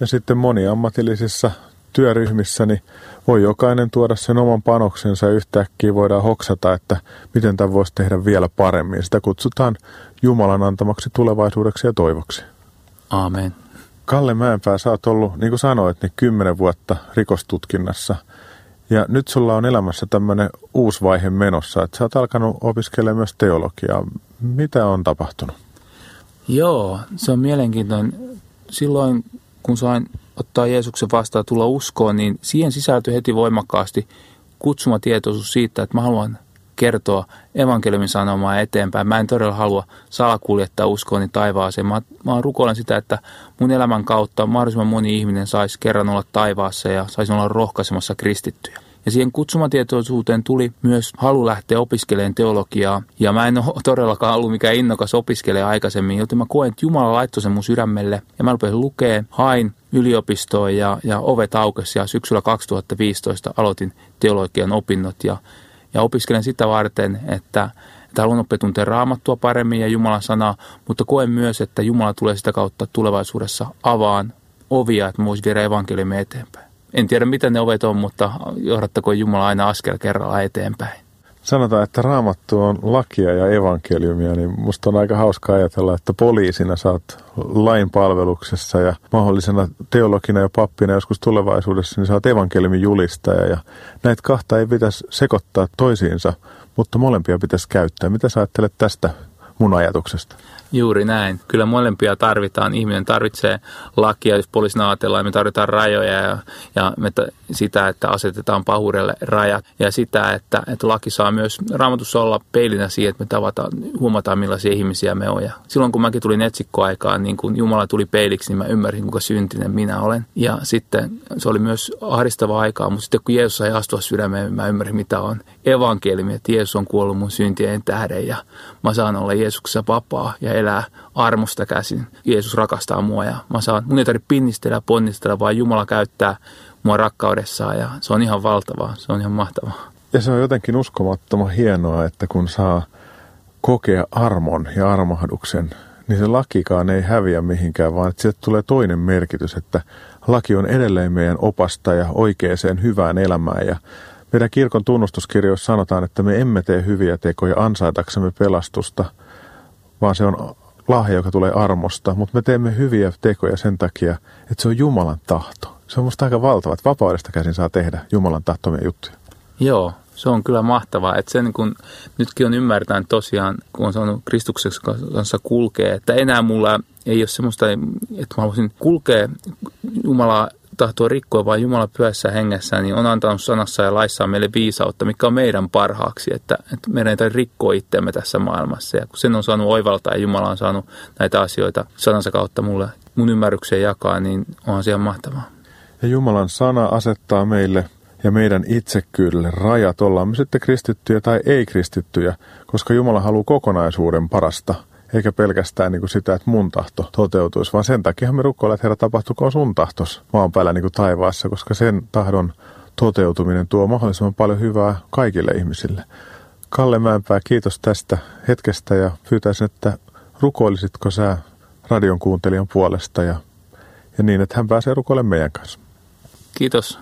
Ja sitten moniammatillisissa työryhmissä niin voi jokainen tuoda sen oman panoksensa ja yhtäkkiä voidaan hoksata, että miten tämä voisi tehdä vielä paremmin. Sitä kutsutaan Jumalan antamaksi tulevaisuudeksi ja toivoksi.
Aamen.
Kalle Mäenpää, sä oot ollut, niin kuin sanoit, niin kymmenen vuotta rikostutkinnassa. Ja nyt sulla on elämässä tämmöinen uusi vaihe menossa, että sä oot alkanut opiskella myös teologiaa. Mitä on tapahtunut?
Joo, se on mielenkiintoinen. Silloin, kun sain ottaa Jeesuksen vastaan tulla uskoon, niin siihen sisältyi heti voimakkaasti kutsumatietoisuus siitä, että mä haluan kertoa evankeliumin sanomaa eteenpäin. Mä en todella halua salakuljettaa uskooni taivaaseen. Mä, mä rukoilen sitä, että mun elämän kautta mahdollisimman moni ihminen saisi kerran olla taivaassa ja saisi olla rohkaisemassa kristittyjä. Ja siihen kutsumatietoisuuteen tuli myös halu lähteä opiskelemaan teologiaa. Ja mä en ole todellakaan ollut mikään innokas opiskelija aikaisemmin, joten mä koen, että Jumala laittoi sen mun sydämelle. Ja mä rupesin lukea, hain yliopistoon ja, ja ovet aukesi ja syksyllä 2015 aloitin teologian opinnot ja, ja opiskelen sitä varten, että, että haluan oppia tuntea raamattua paremmin ja Jumalan sanaa, mutta koen myös, että Jumala tulee sitä kautta tulevaisuudessa avaan ovia, että voisi viedä evankeliumia eteenpäin. En tiedä, mitä ne ovet on, mutta johdattako Jumala aina askel kerralla eteenpäin.
Sanotaan, että raamattu on lakia ja evankeliumia, niin musta on aika hauska ajatella, että poliisina saat lain palveluksessa ja mahdollisena teologina ja pappina joskus tulevaisuudessa, niin saat evankeliumin julistaja. Ja näitä kahta ei pitäisi sekoittaa toisiinsa, mutta molempia pitäisi käyttää. Mitä sä ajattelet tästä mun ajatuksesta?
Juuri näin. Kyllä molempia tarvitaan. Ihminen tarvitsee lakia, jos poliisina ajatellaan, me tarvitaan rajoja ja, ja me t- sitä, että asetetaan pahuudelle rajat ja sitä, että, että laki saa myös raamatussa olla peilinä siihen, että me tavataan, huomataan millaisia ihmisiä me on. Ja silloin kun mäkin tulin etsikkoaikaan, niin kun Jumala tuli peiliksi, niin mä ymmärsin, kuinka syntinen minä olen. Ja sitten se oli myös ahdistava aikaa, mutta sitten kun Jeesus sai astua sydämeen, mä ymmärsin, mitä on evankeliumi, että Jeesus on kuollut mun syntien tähden ja mä saan olla Jeesuksessa vapaa ja elää armosta käsin. Jeesus rakastaa mua ja mä saan, mun ei tarvitse pinnistellä ponnistella, vaan Jumala käyttää mua rakkaudessaan ja se on ihan valtavaa, se on ihan mahtavaa.
Ja se on jotenkin uskomattoman hienoa, että kun saa kokea armon ja armahduksen, niin se lakikaan ei häviä mihinkään, vaan että sieltä tulee toinen merkitys, että laki on edelleen meidän opastaja oikeaan hyvään elämään ja meidän kirkon tunnustuskirjoissa sanotaan, että me emme tee hyviä tekoja ansaitaksemme pelastusta, vaan se on lahja, joka tulee armosta, mutta me teemme hyviä tekoja sen takia, että se on Jumalan tahto. Se on musta aika valtava, että vapaudesta käsin saa tehdä Jumalan tahtomia juttuja.
Joo, se on kyllä mahtavaa, että sen kun nytkin on ymmärtänyt tosiaan, kun on saanut Kristuksen kanssa kulkea, että enää mulla ei ole semmoista, että mä haluaisin kulkea Jumalaa tahtoo rikkoa, vaan Jumala pyössä hengessä, niin on antanut sanassa ja laissa meille viisautta, mikä on meidän parhaaksi, että, että meidän ei tarvitse rikkoa itseämme tässä maailmassa. Ja kun sen on saanut oivaltaa ja Jumala on saanut näitä asioita sanansa kautta mulle mun ymmärrykseen jakaa, niin onhan se ihan mahtavaa.
Ja Jumalan sana asettaa meille ja meidän itsekkyydelle rajat, ollaan me sitten kristittyjä tai ei-kristittyjä, koska Jumala haluaa kokonaisuuden parasta – eikä pelkästään niin kuin sitä, että mun tahto toteutuisi, vaan sen takia me rukoilemme, että Herra, tapahtukoon sun tahtos maan päällä niin kuin taivaassa, koska sen tahdon toteutuminen tuo mahdollisimman paljon hyvää kaikille ihmisille. Kalle Mäenpää, kiitos tästä hetkestä ja pyytäisin, että rukoilisitko sä radion kuuntelijan puolesta ja, ja niin, että hän pääsee rukoilemaan meidän kanssa.
Kiitos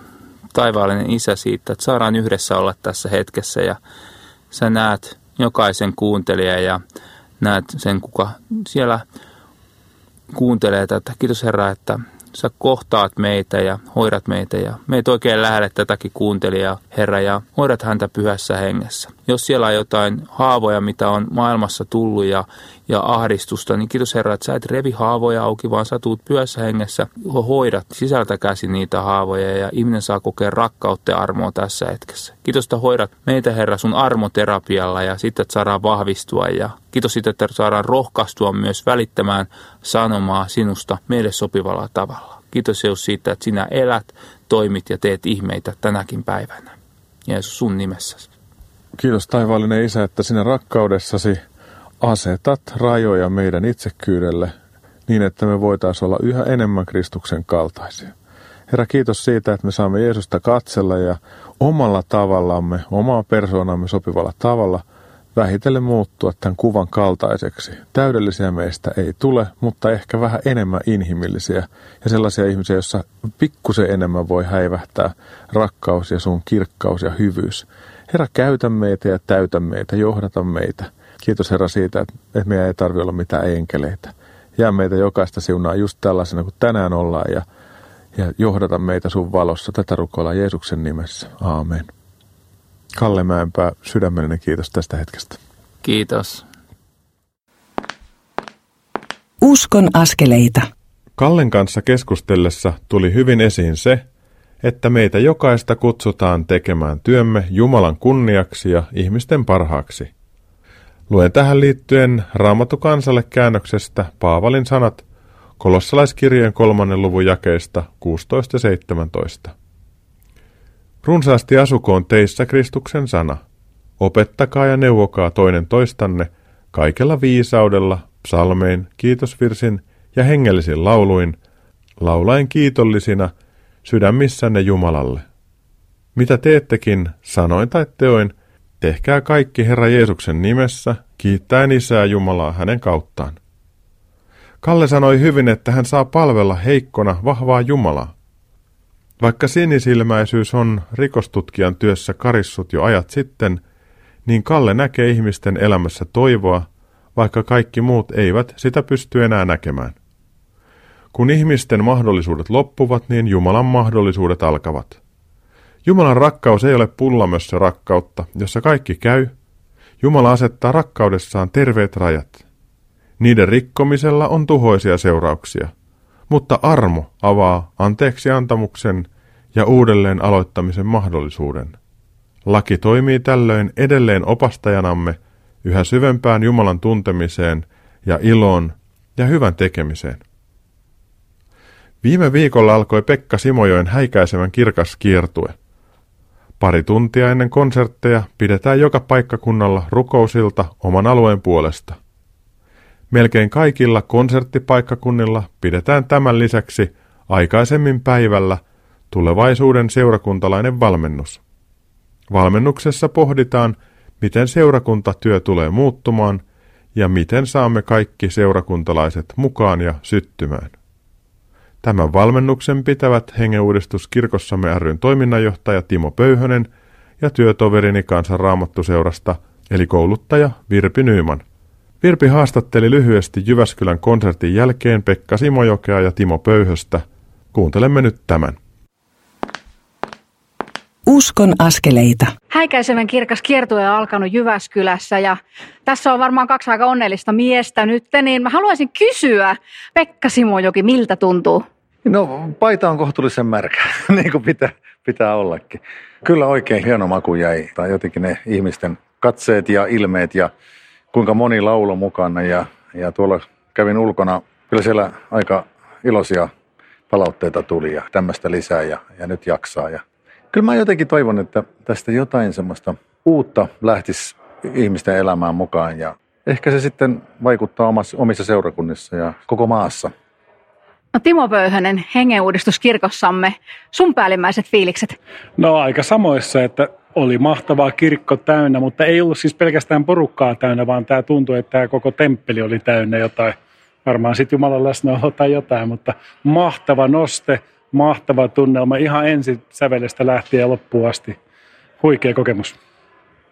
taivaallinen Isä siitä, että saadaan yhdessä olla tässä hetkessä ja sä näet jokaisen kuuntelijan ja näet sen, kuka siellä kuuntelee tätä. Kiitos Herra, että sä kohtaat meitä ja hoidat meitä ja meitä oikein lähelle tätäkin kuuntelijaa, Herra, ja hoidat häntä pyhässä hengessä. Jos siellä on jotain haavoja, mitä on maailmassa tullut ja, ja ahdistusta, niin kiitos Herra, että sä et revi haavoja auki, vaan sä tuut pyössä hengessä, hoidat sisältä käsi niitä haavoja ja ihminen saa kokea rakkautta ja armoa tässä hetkessä. Kiitos, että hoidat meitä Herra sun armoterapialla ja sitten, että saadaan vahvistua ja kiitos siitä, että saadaan rohkaistua myös välittämään sanomaa sinusta meille sopivalla tavalla. Kiitos Jeesus siitä, että sinä elät, toimit ja teet ihmeitä tänäkin päivänä. Jeesus sun nimessäsi.
Kiitos taivaallinen Isä, että sinä rakkaudessasi asetat rajoja meidän itsekkyydelle niin, että me voitaisiin olla yhä enemmän Kristuksen kaltaisia. Herra, kiitos siitä, että me saamme Jeesusta katsella ja omalla tavallamme, omaa persoonamme sopivalla tavalla vähitellen muuttua tämän kuvan kaltaiseksi. Täydellisiä meistä ei tule, mutta ehkä vähän enemmän inhimillisiä ja sellaisia ihmisiä, joissa pikkusen enemmän voi häivähtää rakkaus ja sun kirkkaus ja hyvyys. Herra, käytä meitä ja täytä meitä, johdata meitä. Kiitos Herra siitä, että meidän ei tarvitse olla mitään enkeleitä. Jää meitä jokaista siunaa just tällaisena kuin tänään ollaan ja, ja johdata meitä sun valossa. Tätä rukoillaan Jeesuksen nimessä. Aamen. Kalle Mäenpää, sydämellinen kiitos tästä hetkestä.
Kiitos.
Uskon askeleita.
Kallen kanssa keskustellessa tuli hyvin esiin se, että meitä jokaista kutsutaan tekemään työmme Jumalan kunniaksi ja ihmisten parhaaksi. Luen tähän liittyen Raamattu kansalle käännöksestä Paavalin sanat kolossalaiskirjeen kolmannen luvun jakeista 16 ja 17. Runsaasti asukoon teissä Kristuksen sana. Opettakaa ja neuvokaa toinen toistanne kaikella viisaudella, psalmein, kiitosvirsin ja hengellisin lauluin, laulain kiitollisina sydämissänne Jumalalle. Mitä teettekin, sanoin tai teoin, tehkää kaikki Herra Jeesuksen nimessä, kiittäen Isää Jumalaa hänen kauttaan. Kalle sanoi hyvin, että hän saa palvella heikkona vahvaa Jumalaa. Vaikka sinisilmäisyys on rikostutkijan työssä karissut jo ajat sitten, niin Kalle näkee ihmisten elämässä toivoa, vaikka kaikki muut eivät sitä pysty enää näkemään. Kun ihmisten mahdollisuudet loppuvat, niin Jumalan mahdollisuudet alkavat. Jumalan rakkaus ei ole pullamössä rakkautta, jossa kaikki käy. Jumala asettaa rakkaudessaan terveet rajat. Niiden rikkomisella on tuhoisia seurauksia, mutta armo avaa anteeksi antamuksen ja uudelleen aloittamisen mahdollisuuden. Laki toimii tällöin edelleen opastajanamme yhä syvempään Jumalan tuntemiseen ja iloon ja hyvän tekemiseen. Viime viikolla alkoi Pekka Simojoen häikäisevän kirkas kiertue. Pari tuntia ennen konsertteja pidetään joka paikkakunnalla rukousilta oman alueen puolesta. Melkein kaikilla konserttipaikkakunnilla pidetään tämän lisäksi aikaisemmin päivällä tulevaisuuden seurakuntalainen valmennus. Valmennuksessa pohditaan, miten seurakuntatyö tulee muuttumaan ja miten saamme kaikki seurakuntalaiset mukaan ja syttymään. Tämän valmennuksen pitävät hengeuudistus kirkossamme ryn toiminnanjohtaja Timo Pöyhönen ja työtoverini kansan raamattuseurasta, eli kouluttaja Virpi Nyyman. Virpi haastatteli lyhyesti Jyväskylän konsertin jälkeen Pekka Simojokea ja Timo Pöyhöstä. Kuuntelemme nyt tämän.
Uskon askeleita.
Häikäisevän kirkas kiertue on alkanut Jyväskylässä ja tässä on varmaan kaksi aika onnellista miestä nyt, niin mä haluaisin kysyä, Pekka Simojoki, miltä tuntuu?
No paita on kohtuullisen märkä, niin kuin pitää, pitää ollakin. Kyllä oikein hieno maku jäi, tai jotenkin ne ihmisten katseet ja ilmeet ja kuinka moni laulo mukana ja, ja tuolla kävin ulkona, kyllä siellä aika iloisia palautteita tuli ja tämmöistä lisää ja, ja nyt jaksaa. Ja kyllä mä jotenkin toivon, että tästä jotain semmoista uutta lähtisi ihmisten elämään mukaan ja ehkä se sitten vaikuttaa omassa, omissa seurakunnissa ja koko maassa.
No Timo Pöyhönen, hengenuudistus kirkossamme, sun päällimmäiset fiilikset?
No aika samoissa, että oli mahtavaa kirkko täynnä, mutta ei ollut siis pelkästään porukkaa täynnä, vaan tämä tuntui, että tämä koko temppeli oli täynnä jotain, varmaan sitten Jumalan läsnäolo tai jotain, mutta mahtava noste, mahtava tunnelma ihan ensi sävelestä lähtien ja loppuun asti. Huikea kokemus.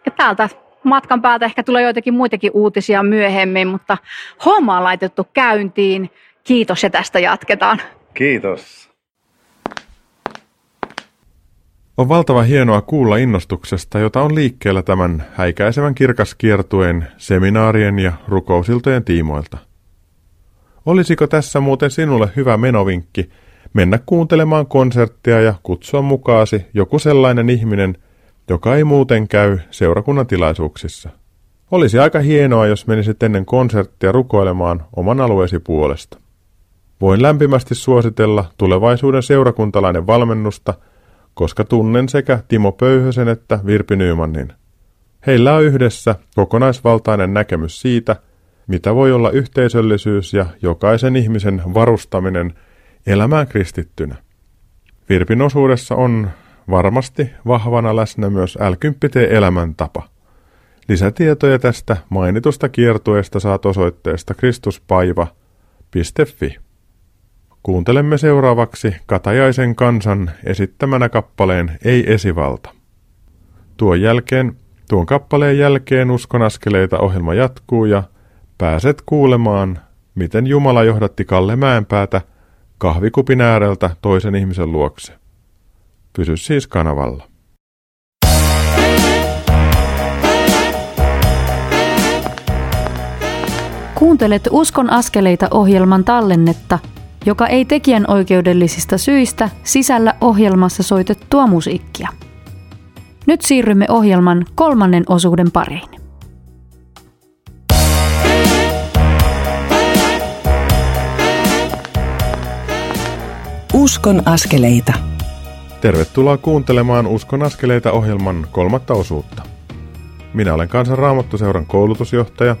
Ja täältä matkan päältä ehkä tulee joitakin muitakin uutisia myöhemmin, mutta homma on laitettu käyntiin. Kiitos ja tästä jatketaan.
Kiitos.
On valtava hienoa kuulla innostuksesta, jota on liikkeellä tämän häikäisevän kirkaskiertueen, seminaarien ja rukousiltojen tiimoilta. Olisiko tässä muuten sinulle hyvä menovinkki mennä kuuntelemaan konserttia ja kutsua mukaasi joku sellainen ihminen, joka ei muuten käy seurakunnan tilaisuuksissa? Olisi aika hienoa, jos menisit ennen konserttia rukoilemaan oman alueesi puolesta. Voin lämpimästi suositella tulevaisuuden seurakuntalainen valmennusta, koska tunnen sekä Timo Pöyhösen että Virpi Nymanin. Heillä on yhdessä kokonaisvaltainen näkemys siitä, mitä voi olla yhteisöllisyys ja jokaisen ihmisen varustaminen elämään kristittynä. Virpin osuudessa on varmasti vahvana läsnä myös l elämäntapa. Lisätietoja tästä mainitusta kiertueesta saat osoitteesta kristuspaiva.fi. Kuuntelemme seuraavaksi Katajaisen kansan esittämänä kappaleen Ei esivalta. Tuon jälkeen, tuon kappaleen jälkeen uskon askeleita ohjelma jatkuu ja pääset kuulemaan, miten Jumala johdatti Kalle Mäenpäätä kahvikupin ääreltä toisen ihmisen luokse. Pysy siis kanavalla.
Kuuntelet Uskon askeleita ohjelman tallennetta – joka ei tekijän oikeudellisista syistä sisällä ohjelmassa soitettua musiikkia. Nyt siirrymme ohjelman kolmannen osuuden pariin.
Uskon askeleita.
Tervetuloa kuuntelemaan Uskon askeleita ohjelman kolmatta osuutta. Minä olen Kansan Raamattuseuran koulutusjohtaja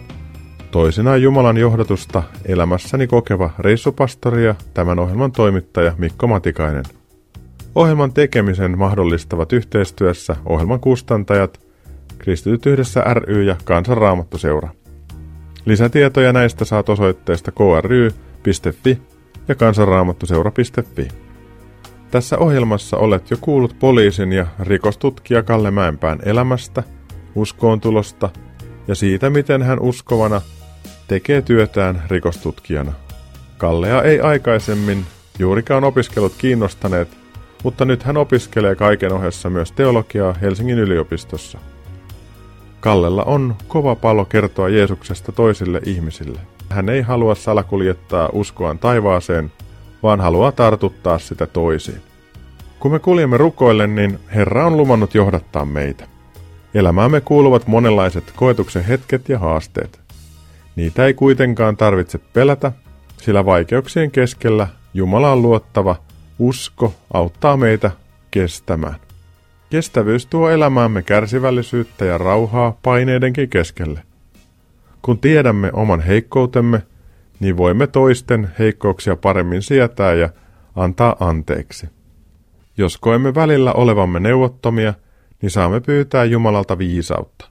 Toisinaan Jumalan johdatusta elämässäni kokeva reissupastori ja tämän ohjelman toimittaja Mikko Matikainen. Ohjelman tekemisen mahdollistavat yhteistyössä ohjelman kustantajat, Kristityt yhdessä ry ja Kansanraamattuseura. Lisätietoja näistä saat osoitteesta kry.fi ja kansanraamattuseura.fi. Tässä ohjelmassa olet jo kuullut poliisin ja rikostutkija Kalle Mäenpään elämästä, uskoontulosta ja siitä, miten hän uskovana – tekee työtään rikostutkijana. Kallea ei aikaisemmin juurikaan opiskelut kiinnostaneet, mutta nyt hän opiskelee kaiken ohessa myös teologiaa Helsingin yliopistossa. Kallella on kova palo kertoa Jeesuksesta toisille ihmisille. Hän ei halua salakuljettaa uskoaan taivaaseen, vaan haluaa tartuttaa sitä toisiin. Kun me kuljemme rukoille, niin Herra on luvannut johdattaa meitä. Elämäämme kuuluvat monenlaiset koetuksen hetket ja haasteet. Niitä ei kuitenkaan tarvitse pelätä, sillä vaikeuksien keskellä Jumalaan luottava usko auttaa meitä kestämään. Kestävyys tuo elämäämme kärsivällisyyttä ja rauhaa paineidenkin keskelle. Kun tiedämme oman heikkoutemme, niin voimme toisten heikkouksia paremmin sietää ja antaa anteeksi. Jos koemme välillä olevamme neuvottomia, niin saamme pyytää Jumalalta viisautta.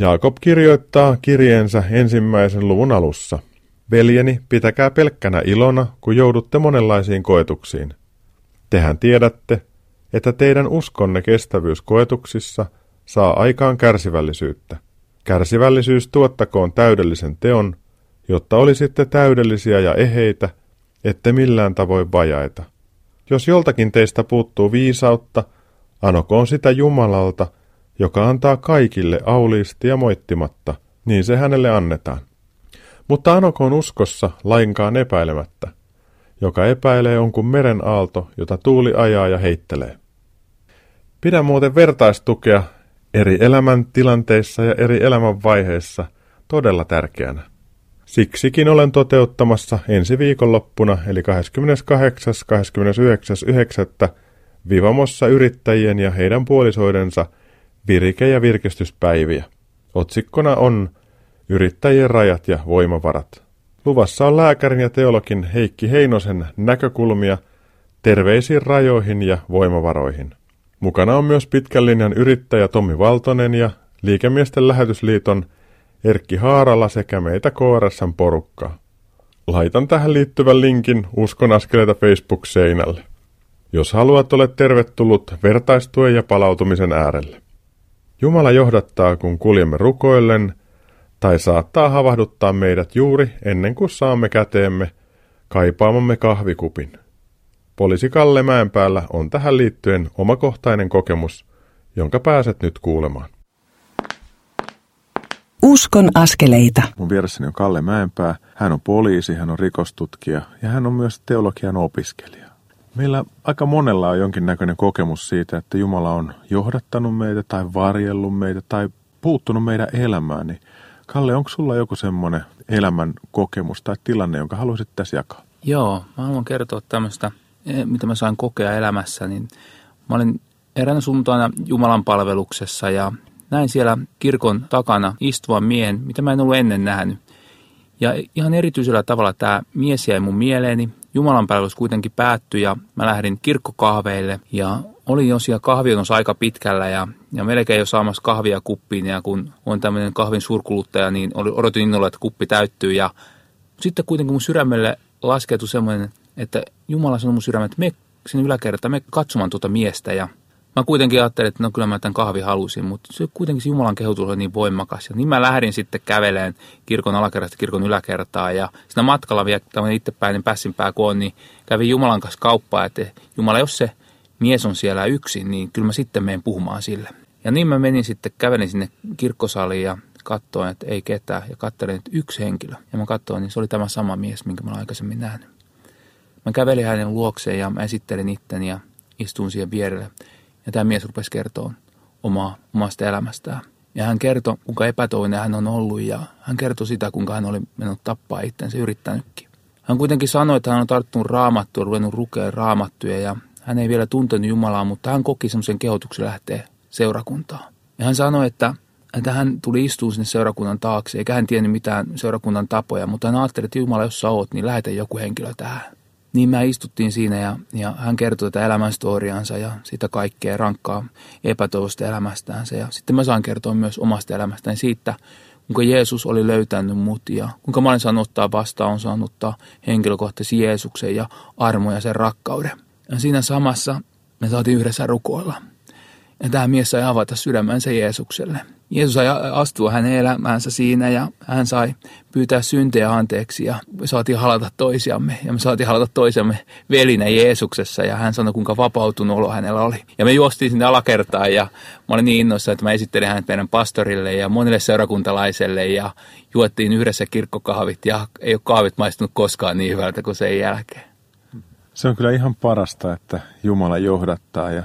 Jaakob kirjoittaa kirjeensä ensimmäisen luvun alussa. Veljeni, pitäkää pelkkänä ilona, kun joudutte monenlaisiin koetuksiin. Tehän tiedätte, että teidän uskonne kestävyys koetuksissa saa aikaan kärsivällisyyttä. Kärsivällisyys tuottakoon täydellisen teon, jotta olisitte täydellisiä ja eheitä, ette millään tavoin vajaita. Jos joltakin teistä puuttuu viisautta, anokoon sitä Jumalalta, joka antaa kaikille auliisti ja moittimatta, niin se hänelle annetaan. Mutta anokoon uskossa lainkaan epäilemättä. Joka epäilee on kuin meren aalto, jota tuuli ajaa ja heittelee. Pidä muuten vertaistukea eri elämäntilanteissa ja eri elämänvaiheissa todella tärkeänä. Siksikin olen toteuttamassa ensi viikonloppuna eli 28.–29.9. Vivamossa yrittäjien ja heidän puolisoidensa – virike- ja virkistyspäiviä. Otsikkona on Yrittäjien rajat ja voimavarat. Luvassa on lääkärin ja teologin Heikki Heinosen näkökulmia terveisiin rajoihin ja voimavaroihin. Mukana on myös pitkän linjan yrittäjä Tommi Valtonen ja Liikemiesten lähetysliiton Erkki Haarala sekä meitä KRSn porukkaa. Laitan tähän liittyvän linkin Uskon askeleita Facebook-seinälle. Jos haluat, olet tervetullut vertaistuen ja palautumisen äärelle. Jumala johdattaa, kun kuljemme rukoillen, tai saattaa havahduttaa meidät juuri ennen kuin saamme käteemme kaipaamamme kahvikupin. Poliisi Kalle Mäenpäällä on tähän liittyen omakohtainen kokemus, jonka pääset nyt kuulemaan.
Uskon askeleita.
Mun vieressäni on Kalle Mäenpää. Hän on poliisi, hän on rikostutkija ja hän on myös teologian opiskelija. Meillä aika monella on jonkinnäköinen kokemus siitä, että Jumala on johdattanut meitä tai varjellut meitä tai puuttunut meidän elämään. Niin Kalle, onko sulla joku semmoinen elämän kokemus tai tilanne, jonka haluaisit tässä jakaa?
Joo, mä haluan kertoa tämmöistä, eh, mitä mä sain kokea elämässä. Niin mä olin eräänä sunnuntaina Jumalan palveluksessa ja näin siellä kirkon takana istuvan miehen, mitä mä en ollut ennen nähnyt. Ja ihan erityisellä tavalla tämä mies jäi mun mieleeni. Jumalan palvelus kuitenkin päättyi ja mä lähdin kirkkokahveille. Ja olin jo siellä kahvionossa aika pitkällä ja, ja melkein jo saamassa kahvia kuppiin. Ja kun on tämmöinen kahvin suurkuluttaja, niin oli, odotin innolla, että kuppi täyttyy. Ja sitten kuitenkin mun sydämelle laskeutui semmoinen, että Jumala sanoi mun sydämelle, että me sinne yläkertaan, me katsomaan tuota miestä. Ja Mä kuitenkin ajattelin, että no kyllä mä tämän kahvi halusin, mutta se kuitenkin se Jumalan kehotus oli niin voimakas. Ja niin mä lähdin sitten käveleen kirkon alakerrasta kirkon yläkertaa ja siinä matkalla vielä tämmöinen itsepäinen pässinpää kun on, niin kävin Jumalan kanssa kauppaa, että Jumala, jos se mies on siellä yksin, niin kyllä mä sitten menen puhumaan sille. Ja niin mä menin sitten, kävelin sinne kirkkosaliin ja katsoin, että ei ketään ja katselin, että yksi henkilö. Ja mä katsoin, niin se oli tämä sama mies, minkä mä olen aikaisemmin nähnyt. Mä kävelin hänen luokseen ja mä esittelin itteni ja istuin siihen vierelle. Ja tämä mies rupesi kertoa omaa, omasta elämästään. Ja hän kertoi, kuinka epätoinen hän on ollut ja hän kertoi sitä, kuinka hän oli mennyt tappaa itsensä yrittänytkin. Hän kuitenkin sanoi, että hän on tarttunut raamattua, ruvennut lukea raamattuja ja hän ei vielä tuntenut Jumalaa, mutta hän koki semmoisen kehotuksen lähteä seurakuntaan. Ja hän sanoi, että, että hän tuli istumaan sinne seurakunnan taakse, eikä hän tiennyt mitään seurakunnan tapoja, mutta hän ajatteli, että Jumala, jos sä oot, niin lähetä joku henkilö tähän. Niin mä istuttiin siinä ja, ja hän kertoi tätä elämänstoriansa ja sitä kaikkea rankkaa epätoivosta elämästäänsä. Ja sitten mä saan kertoa myös omasta elämästäni siitä, kuinka Jeesus oli löytänyt mut ja kuinka mä olen saanut ottaa vastaan, on saanut ottaa henkilökohtaisesti Jeesuksen ja armo ja sen rakkauden. Ja siinä samassa me saatiin yhdessä rukoilla. Ja tämä mies sai avata sydämensä Jeesukselle. Jeesus astua hänen elämäänsä siinä ja hän sai pyytää syntejä anteeksi ja me saatiin halata toisiamme ja me saatiin halata toisiamme velinä Jeesuksessa ja hän sanoi kuinka vapautunut olo hänellä oli. Ja me juostiin sinne alakertaan ja mä olin niin innoissa, että mä esittelin hänet meidän pastorille ja monille seurakuntalaiselle ja juottiin yhdessä kirkkokahvit ja ei ole kahvit maistunut koskaan niin hyvältä kuin sen jälkeen.
Se on kyllä ihan parasta, että Jumala johdattaa ja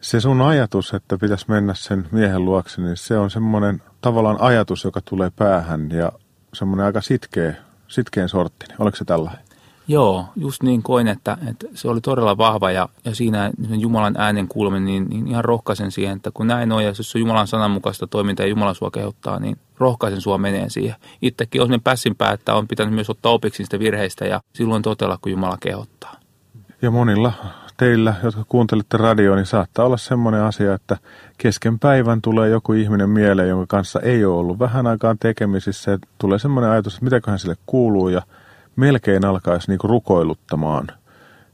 se sun ajatus, että pitäisi mennä sen miehen luokse, niin se on semmoinen tavallaan ajatus, joka tulee päähän ja semmoinen aika sitkeä, sitkeen sorttinen. Oliko se tällainen?
Joo, just niin koin, että, että se oli todella vahva ja, ja siinä Jumalan äänen kuuleminen, niin, niin ihan rohkaisen siihen, että kun näin on ja jos on Jumalan sananmukaista toimintaa ja Jumala sua kehottaa, niin rohkaisen sua menee siihen. Itsekin olen pässinpää, että on pitänyt myös ottaa opiksi niistä virheistä ja silloin totella, kun Jumala kehottaa.
Ja monilla teillä, jotka kuuntelette radioa, niin saattaa olla semmoinen asia, että kesken päivän tulee joku ihminen mieleen, jonka kanssa ei ole ollut vähän aikaan tekemisissä. Ja tulee semmoinen ajatus, että mitäköhän sille kuuluu ja melkein alkaisi niinku rukoiluttamaan.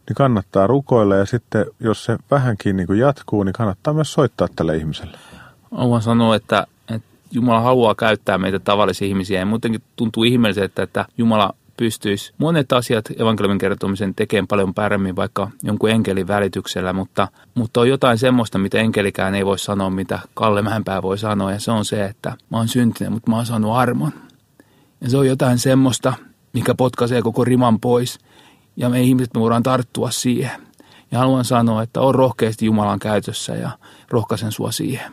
Niin kannattaa rukoilla ja sitten, jos se vähänkin niinku jatkuu, niin kannattaa myös soittaa tälle ihmiselle.
Haluan sanoa, että, että Jumala haluaa käyttää meitä tavallisia ihmisiä ja muutenkin tuntuu ihmeelliseltä, että Jumala pystyisi monet asiat evankeliumin kertomisen tekemään paljon paremmin vaikka jonkun enkelin välityksellä, mutta, mutta on jotain semmoista, mitä enkelikään ei voi sanoa, mitä Kalle Mäenpää voi sanoa, ja se on se, että mä oon syntinen, mutta mä oon saanut armon. Ja se on jotain semmoista, mikä potkaisee koko riman pois, ja me ihmiset me voidaan tarttua siihen. Ja haluan sanoa, että on rohkeasti Jumalan käytössä ja rohkaisen sua siihen.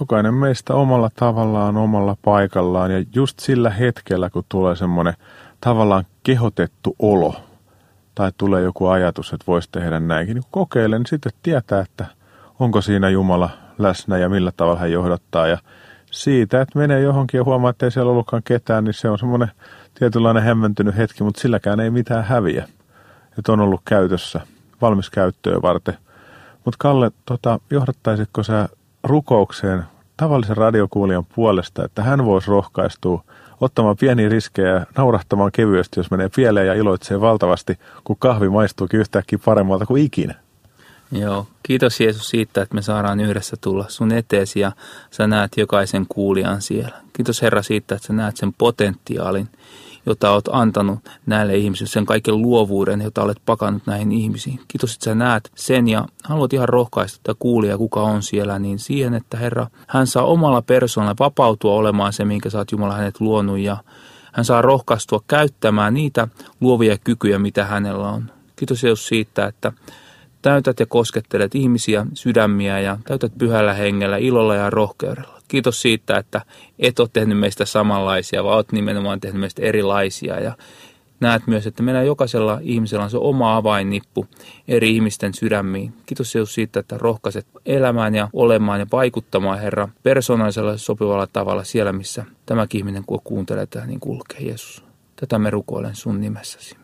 Jokainen meistä omalla tavallaan, omalla paikallaan ja just sillä hetkellä, kun tulee semmoinen tavallaan kehotettu olo tai tulee joku ajatus, että voisi tehdä näinkin, niin kokeile, niin sitten tietää, että onko siinä Jumala läsnä ja millä tavalla hän johdattaa. Ja siitä, että menee johonkin ja huomaa, että ei siellä ollutkaan ketään, niin se on semmoinen tietynlainen hämmentynyt hetki, mutta silläkään ei mitään häviä. Että on ollut käytössä, valmis käyttöön varten. Mutta Kalle, tota, johdattaisitko sä rukoukseen tavallisen radiokuulijan puolesta, että hän voisi rohkaistua – ottamaan pieniä riskejä ja naurahtamaan kevyesti, jos menee pieleen ja iloitsee valtavasti, kun kahvi maistuukin yhtäkkiä paremmalta kuin ikinä.
Joo, kiitos Jeesus siitä, että me saadaan yhdessä tulla sun eteesi ja sä näet jokaisen kuulijan siellä. Kiitos Herra siitä, että sä näet sen potentiaalin, jota olet antanut näille ihmisille, sen kaiken luovuuden, jota olet pakannut näihin ihmisiin. Kiitos, että sä näet sen ja haluat ihan rohkaista tätä kuulia, kuka on siellä, niin siihen, että Herra, hän saa omalla persoonalla vapautua olemaan se, minkä sä oot Jumala hänet luonut ja hän saa rohkaistua käyttämään niitä luovia kykyjä, mitä hänellä on. Kiitos Jeesus siitä, että täytät ja koskettelet ihmisiä, sydämiä ja täytät pyhällä hengellä, ilolla ja rohkeudella. Kiitos siitä, että et ole tehnyt meistä samanlaisia, vaan olet nimenomaan tehnyt meistä erilaisia ja näet myös, että meillä jokaisella ihmisellä on se oma avainnippu eri ihmisten sydämiin. Kiitos Jeesus siitä, että rohkaiset elämään ja olemaan ja vaikuttamaan, Herra, persoonallisella sopivalla tavalla siellä, missä tämäkin ihminen, kun kuuntelee tätä, niin kulkee Jeesus. Tätä me rukoilen sun nimessäsi.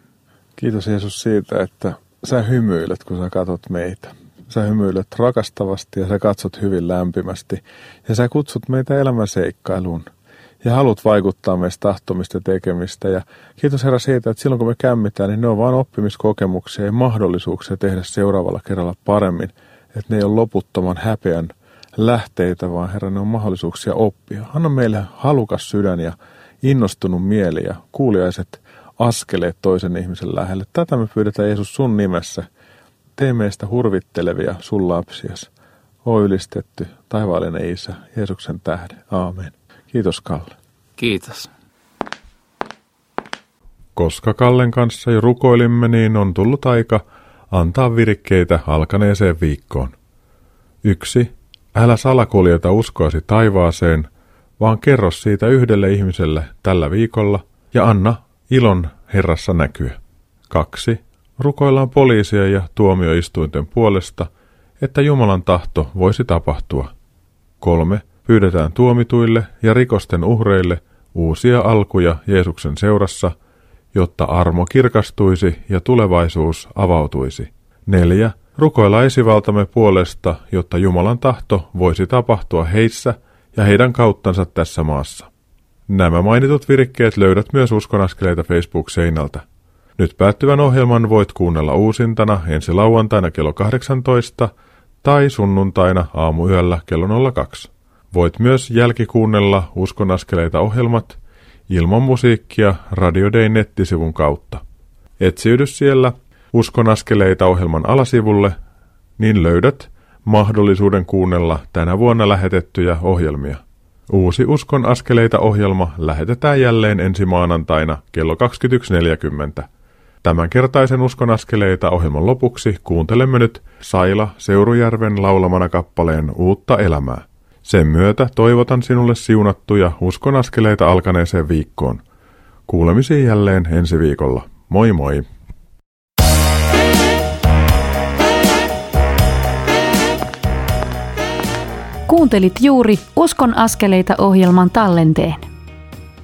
Kiitos Jeesus siitä, että sä hymyilet, kun sä katsot meitä. Sä hymyilet rakastavasti ja sä katsot hyvin lämpimästi. Ja sä kutsut meitä elämänseikkailuun ja haluat vaikuttaa meistä tahtomista ja tekemistä. Ja kiitos Herra siitä, että silloin kun me kämmitään, niin ne on vain oppimiskokemuksia ja mahdollisuuksia tehdä seuraavalla kerralla paremmin. Että ne ei ole loputtoman häpeän lähteitä, vaan Herra, ne on mahdollisuuksia oppia. Anna meille halukas sydän ja innostunut mieli ja kuuliaiset askeleet toisen ihmisen lähelle. Tätä me pyydetään Jeesus sun nimessä. Tee meistä hurvittelevia sun lapsias. O ylistetty, taivaallinen Isä, Jeesuksen tähden. Aamen. Kiitos Kalle.
Kiitos.
Koska Kallen kanssa jo rukoilimme, niin on tullut aika antaa virikkeitä alkaneeseen viikkoon. Yksi. Älä salakuljeta uskoasi taivaaseen, vaan kerro siitä yhdelle ihmiselle tällä viikolla ja anna ilon Herrassa näkyä. Kaksi. Rukoillaan poliisia ja tuomioistuinten puolesta, että Jumalan tahto voisi tapahtua. Kolme. Pyydetään tuomituille ja rikosten uhreille uusia alkuja Jeesuksen seurassa, jotta armo kirkastuisi ja tulevaisuus avautuisi. Neljä. Rukoilla esivaltamme puolesta, jotta Jumalan tahto voisi tapahtua heissä ja heidän kauttansa tässä maassa. Nämä mainitut virikkeet löydät myös uskonaskeleita Facebook-seinältä. Nyt päättyvän ohjelman voit kuunnella uusintana ensi lauantaina kello 18 tai sunnuntaina aamuyöllä kello 02. Voit myös jälkikuunnella uskonaskeleita ohjelmat ilman musiikkia Radio Day nettisivun kautta. Etsiydy siellä uskonaskeleita ohjelman alasivulle, niin löydät mahdollisuuden kuunnella tänä vuonna lähetettyjä ohjelmia. Uusi Uskon askeleita ohjelma lähetetään jälleen ensi maanantaina kello 21.40. Tämänkertaisen Uskon askeleita ohjelman lopuksi kuuntelemme nyt Saila Seurujärven laulamana kappaleen Uutta elämää. Sen myötä toivotan sinulle siunattuja Uskon askeleita alkaneeseen viikkoon. Kuulemisiin jälleen ensi viikolla. Moi moi!
Kuuntelit juuri Uskon askeleita ohjelman tallenteen.